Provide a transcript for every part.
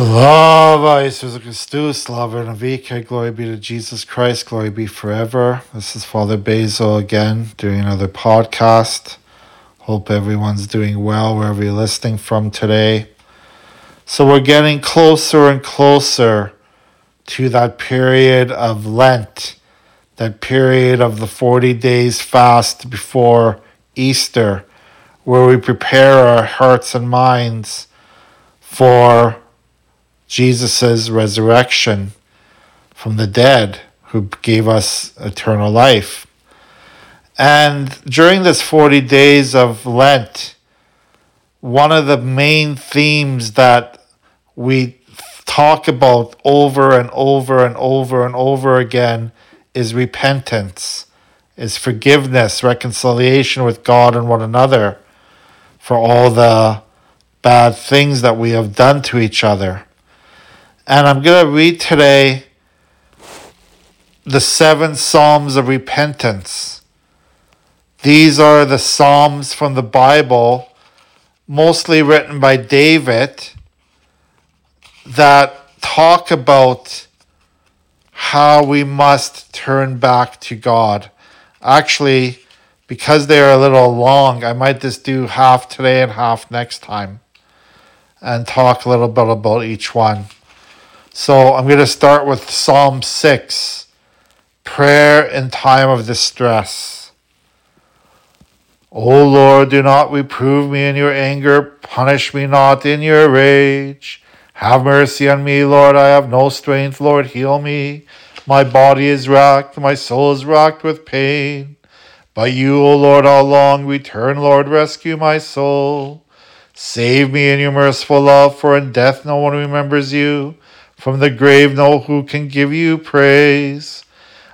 Slava Jesus Christus, Slava Navika, glory be to Jesus Christ, glory be forever. This is Father Basil again doing another podcast. Hope everyone's doing well wherever you're listening from today. So we're getting closer and closer to that period of Lent, that period of the 40 days fast before Easter, where we prepare our hearts and minds for Jesus' resurrection from the dead, who gave us eternal life. And during this 40 days of Lent, one of the main themes that we talk about over and over and over and over again is repentance, is forgiveness, reconciliation with God and one another for all the bad things that we have done to each other. And I'm going to read today the seven Psalms of repentance. These are the Psalms from the Bible, mostly written by David, that talk about how we must turn back to God. Actually, because they are a little long, I might just do half today and half next time and talk a little bit about each one. So I'm going to start with Psalm 6 Prayer in Time of Distress. O Lord, do not reprove me in your anger, punish me not in your rage. Have mercy on me, Lord. I have no strength. Lord, heal me. My body is racked, my soul is racked with pain. By you, O Lord, how long return, Lord, rescue my soul. Save me in your merciful love, for in death no one remembers you. From the grave, no who can give you praise.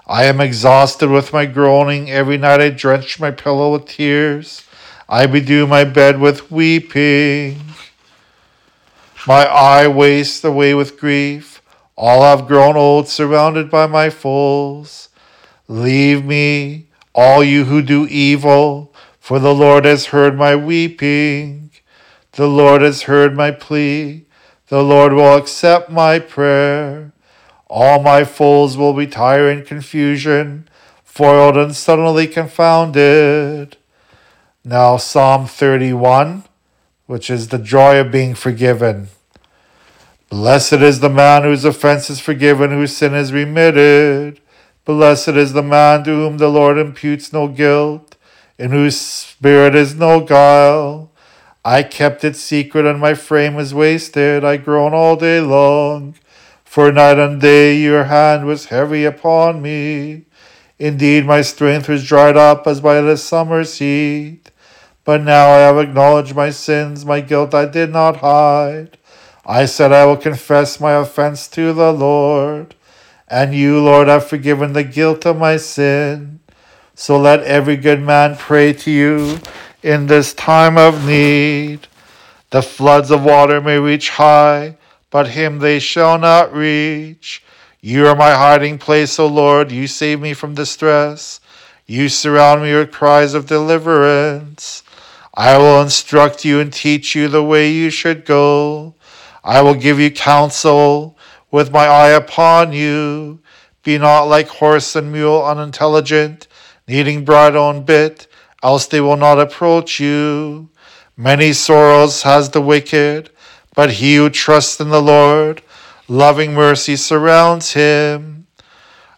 I am exhausted with my groaning. Every night I drench my pillow with tears. I bedew my bed with weeping. My eye wastes away with grief. All have grown old, surrounded by my foes. Leave me, all you who do evil, for the Lord has heard my weeping. The Lord has heard my plea. The Lord will accept my prayer. All my foes will retire in confusion, foiled and suddenly confounded. Now, Psalm 31, which is the joy of being forgiven. Blessed is the man whose offense is forgiven, whose sin is remitted. Blessed is the man to whom the Lord imputes no guilt, in whose spirit is no guile. I kept it secret, and my frame was wasted. I groan all day long. For night and day your hand was heavy upon me. Indeed, my strength was dried up as by the summer's heat. But now I have acknowledged my sins, my guilt I did not hide. I said, I will confess my offense to the Lord. And you, Lord, have forgiven the guilt of my sin. So let every good man pray to you in this time of need. The floods of water may reach high, but him they shall not reach. You are my hiding place, O Lord. You save me from distress. You surround me with cries of deliverance. I will instruct you and teach you the way you should go. I will give you counsel with my eye upon you. Be not like horse and mule unintelligent, needing bridle and bit else they will not approach you. Many sorrows has the wicked, but he who trusts in the Lord, loving mercy surrounds him.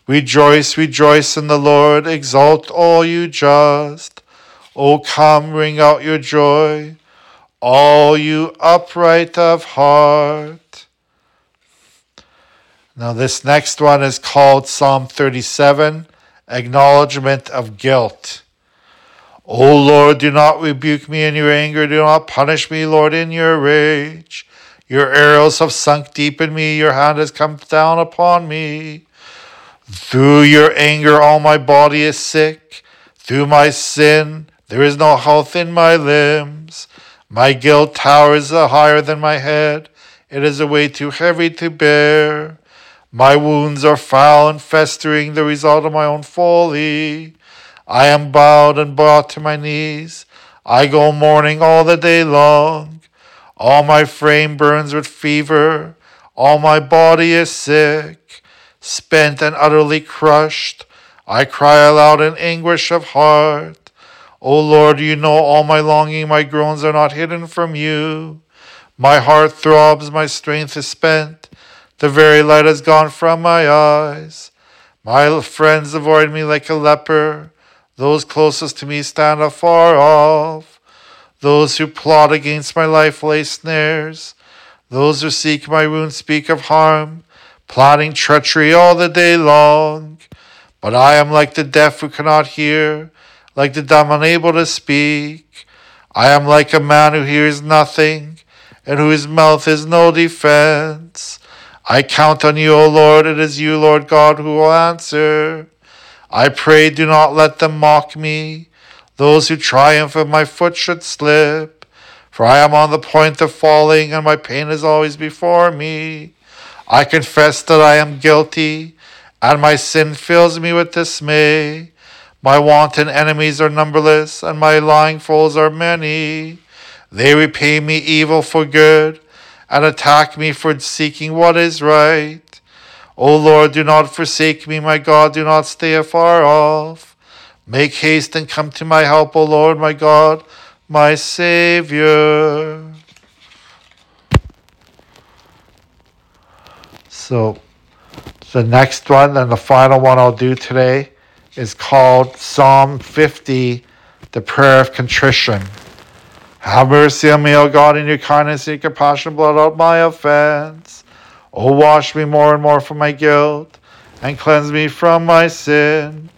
Rejoice, rejoice in the Lord, exalt all you just. O come, ring out your joy, all you upright of heart. Now, this next one is called Psalm 37 Acknowledgement of Guilt. O Lord, do not rebuke me in your anger. Do not punish me, Lord, in your rage. Your arrows have sunk deep in me. Your hand has come down upon me. Through your anger, all my body is sick. Through my sin, there is no health in my limbs. My guilt towers higher than my head. It is a weight too heavy to bear. My wounds are foul and festering, the result of my own folly. I am bowed and brought to my knees. I go mourning all the day long. All my frame burns with fever. All my body is sick, spent and utterly crushed. I cry aloud in anguish of heart. O Lord, you know all my longing, my groans are not hidden from you. My heart throbs, my strength is spent, the very light has gone from my eyes. My friends avoid me like a leper, those closest to me stand afar off. Those who plot against my life lay snares. Those who seek my ruin speak of harm, plotting treachery all the day long. But I am like the deaf who cannot hear, like the dumb unable to speak. I am like a man who hears nothing, and whose mouth is no defense. I count on you, O Lord. It is you, Lord God, who will answer. I pray, do not let them mock me. Those who triumph of my foot should slip. For I am on the point of falling, and my pain is always before me. I confess that I am guilty, and my sin fills me with dismay. My wanton enemies are numberless, and my lying foes are many. They repay me evil for good, and attack me for seeking what is right. O Lord, do not forsake me, my God, do not stay afar off. Make haste and come to my help, O Lord, my God my Savior. So, the next one and the final one I'll do today is called Psalm 50, the prayer of contrition. Have mercy on me, O God, in your kindness and your compassion, blot out my offense. O wash me more and more from my guilt, and cleanse me from my sin.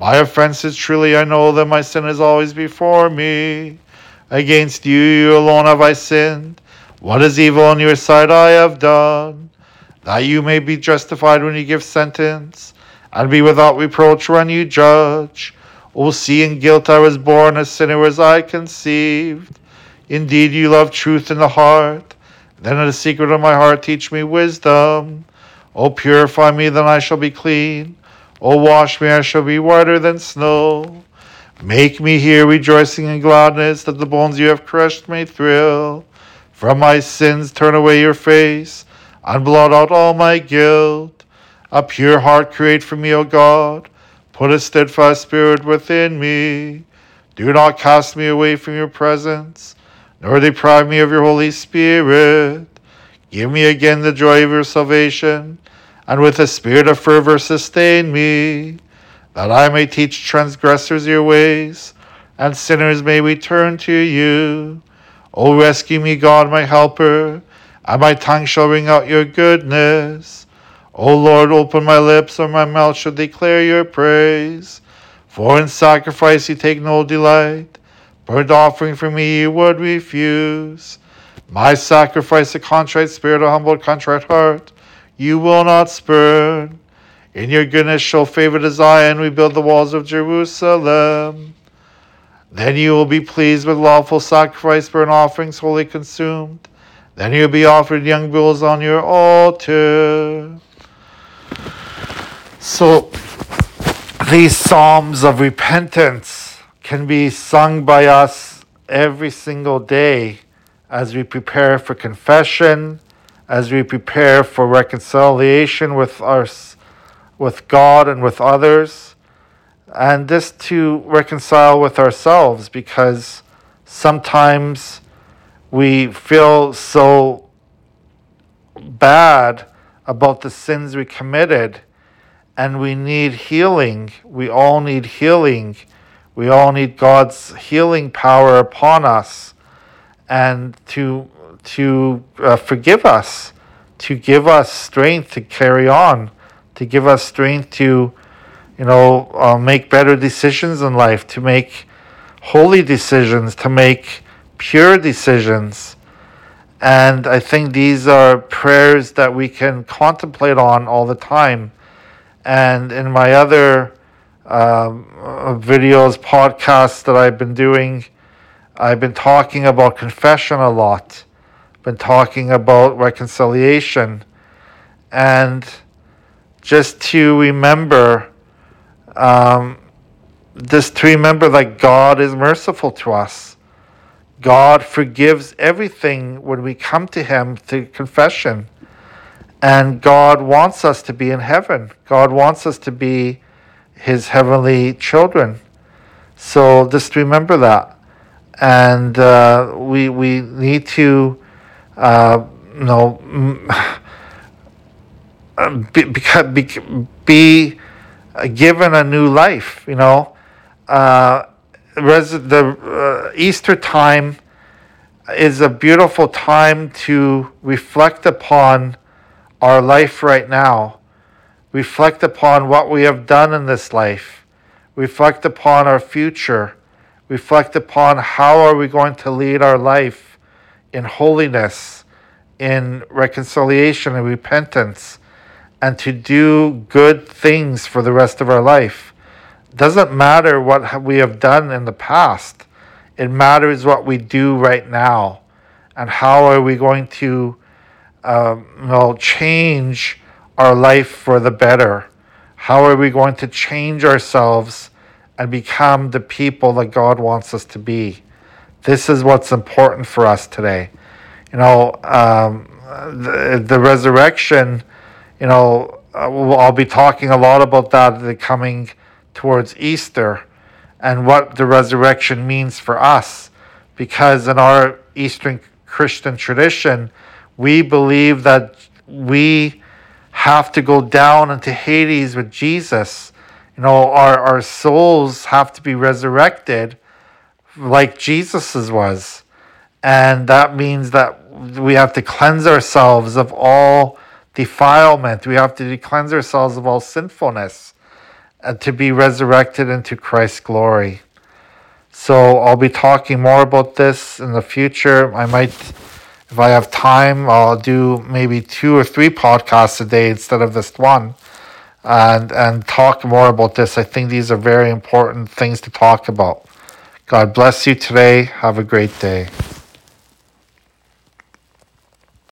My offenses truly I know that my sin is always before me. Against you, you alone have I sinned. What is evil in your sight I have done, that you may be justified when you give sentence, and be without reproach when you judge. O see in guilt I was born, a sinner was I conceived. Indeed, you love truth in the heart. Then in the secret of my heart teach me wisdom. O purify me, then I shall be clean. O wash me, I shall be whiter than snow. Make me hear rejoicing and gladness, that the bones you have crushed may thrill. From my sins turn away your face, and blot out all my guilt. A pure heart create for me, O God. Put a steadfast spirit within me. Do not cast me away from your presence, nor deprive me of your Holy Spirit. Give me again the joy of your salvation, and with a spirit of fervor sustain me that I may teach transgressors your ways, and sinners may return to you. O rescue me, God, my helper, and my tongue shall ring out your goodness. O Lord, open my lips, or my mouth shall declare your praise. For in sacrifice you take no delight, burnt offering for me you would refuse. My sacrifice, a contrite spirit, a humble, contrite heart, you will not spurn. In your goodness show favor to Zion, rebuild the walls of Jerusalem. Then you will be pleased with lawful sacrifice, burnt offerings, wholly consumed. Then you will be offered young bulls on your altar. So, these psalms of repentance can be sung by us every single day as we prepare for confession, as we prepare for reconciliation with our with God and with others, and this to reconcile with ourselves because sometimes we feel so bad about the sins we committed and we need healing. We all need healing. We all need God's healing power upon us and to to uh, forgive us, to give us strength to carry on to give us strength to, you know, uh, make better decisions in life, to make holy decisions, to make pure decisions. And I think these are prayers that we can contemplate on all the time. And in my other um, videos, podcasts that I've been doing, I've been talking about confession a lot, been talking about reconciliation. And just to remember, um, just to remember that God is merciful to us. God forgives everything when we come to Him to confession. And God wants us to be in heaven. God wants us to be his heavenly children. So just remember that. And uh, we, we need to, uh, you know, be, be, be given a new life, you know. Uh, res- the uh, Easter time is a beautiful time to reflect upon our life right now, reflect upon what we have done in this life, reflect upon our future, reflect upon how are we going to lead our life in holiness, in reconciliation and repentance, and to do good things for the rest of our life. Doesn't matter what we have done in the past. It matters what we do right now, and how are we going to um, you know, change our life for the better? How are we going to change ourselves and become the people that God wants us to be? This is what's important for us today. You know, um, the, the resurrection, you know, uh, I'll be talking a lot about that the coming towards Easter and what the resurrection means for us. Because in our Eastern Christian tradition, we believe that we have to go down into Hades with Jesus. You know, our, our souls have to be resurrected like Jesus's was. And that means that we have to cleanse ourselves of all defilement. We have to cleanse ourselves of all sinfulness and to be resurrected into Christ's glory. So I'll be talking more about this in the future. I might, if I have time, I'll do maybe two or three podcasts a day instead of this one and, and talk more about this. I think these are very important things to talk about. God bless you today. Have a great day.